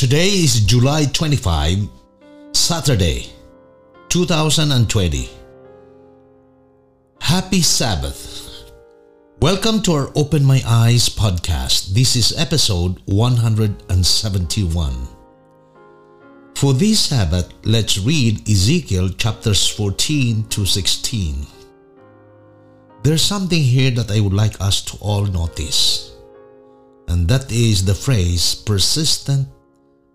Today is July 25, Saturday, 2020. Happy Sabbath. Welcome to our Open My Eyes podcast. This is episode 171. For this Sabbath, let's read Ezekiel chapters 14 to 16. There's something here that I would like us to all notice, and that is the phrase persistent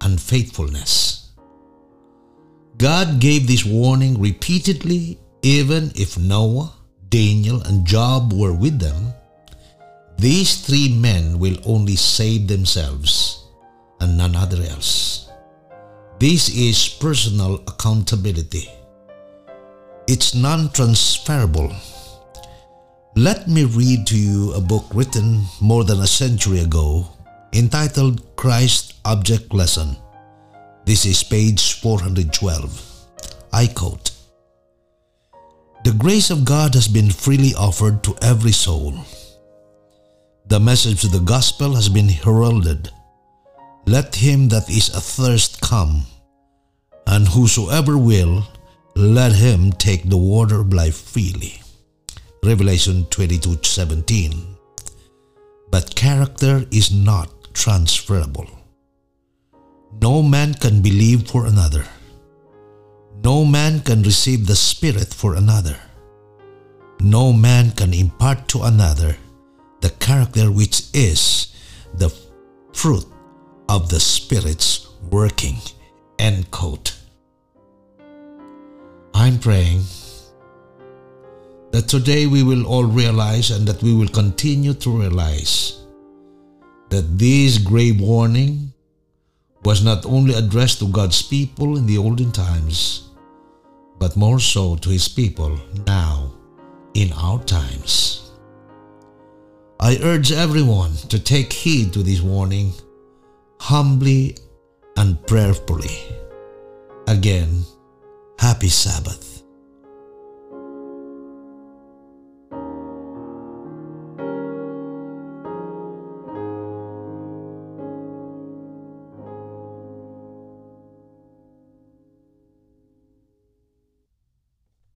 unfaithfulness. God gave this warning repeatedly, even if Noah, Daniel, and Job were with them. These three men will only save themselves and none other else. This is personal accountability. It's non transferable let me read to you a book written more than a century ago entitled Christ Object Lesson. This is page 412. I quote The grace of God has been freely offered to every soul. The message of the gospel has been heralded. Let him that is athirst come, and whosoever will, let him take the water of life freely. Revelation 22:17. But character is not transferable. No man can believe for another. No man can receive the Spirit for another. No man can impart to another the character which is the fruit of the Spirit's working. End quote. I'm praying that today we will all realize and that we will continue to realize that this grave warning was not only addressed to God's people in the olden times, but more so to His people now in our times. I urge everyone to take heed to this warning humbly and prayerfully. Again, happy Sabbath.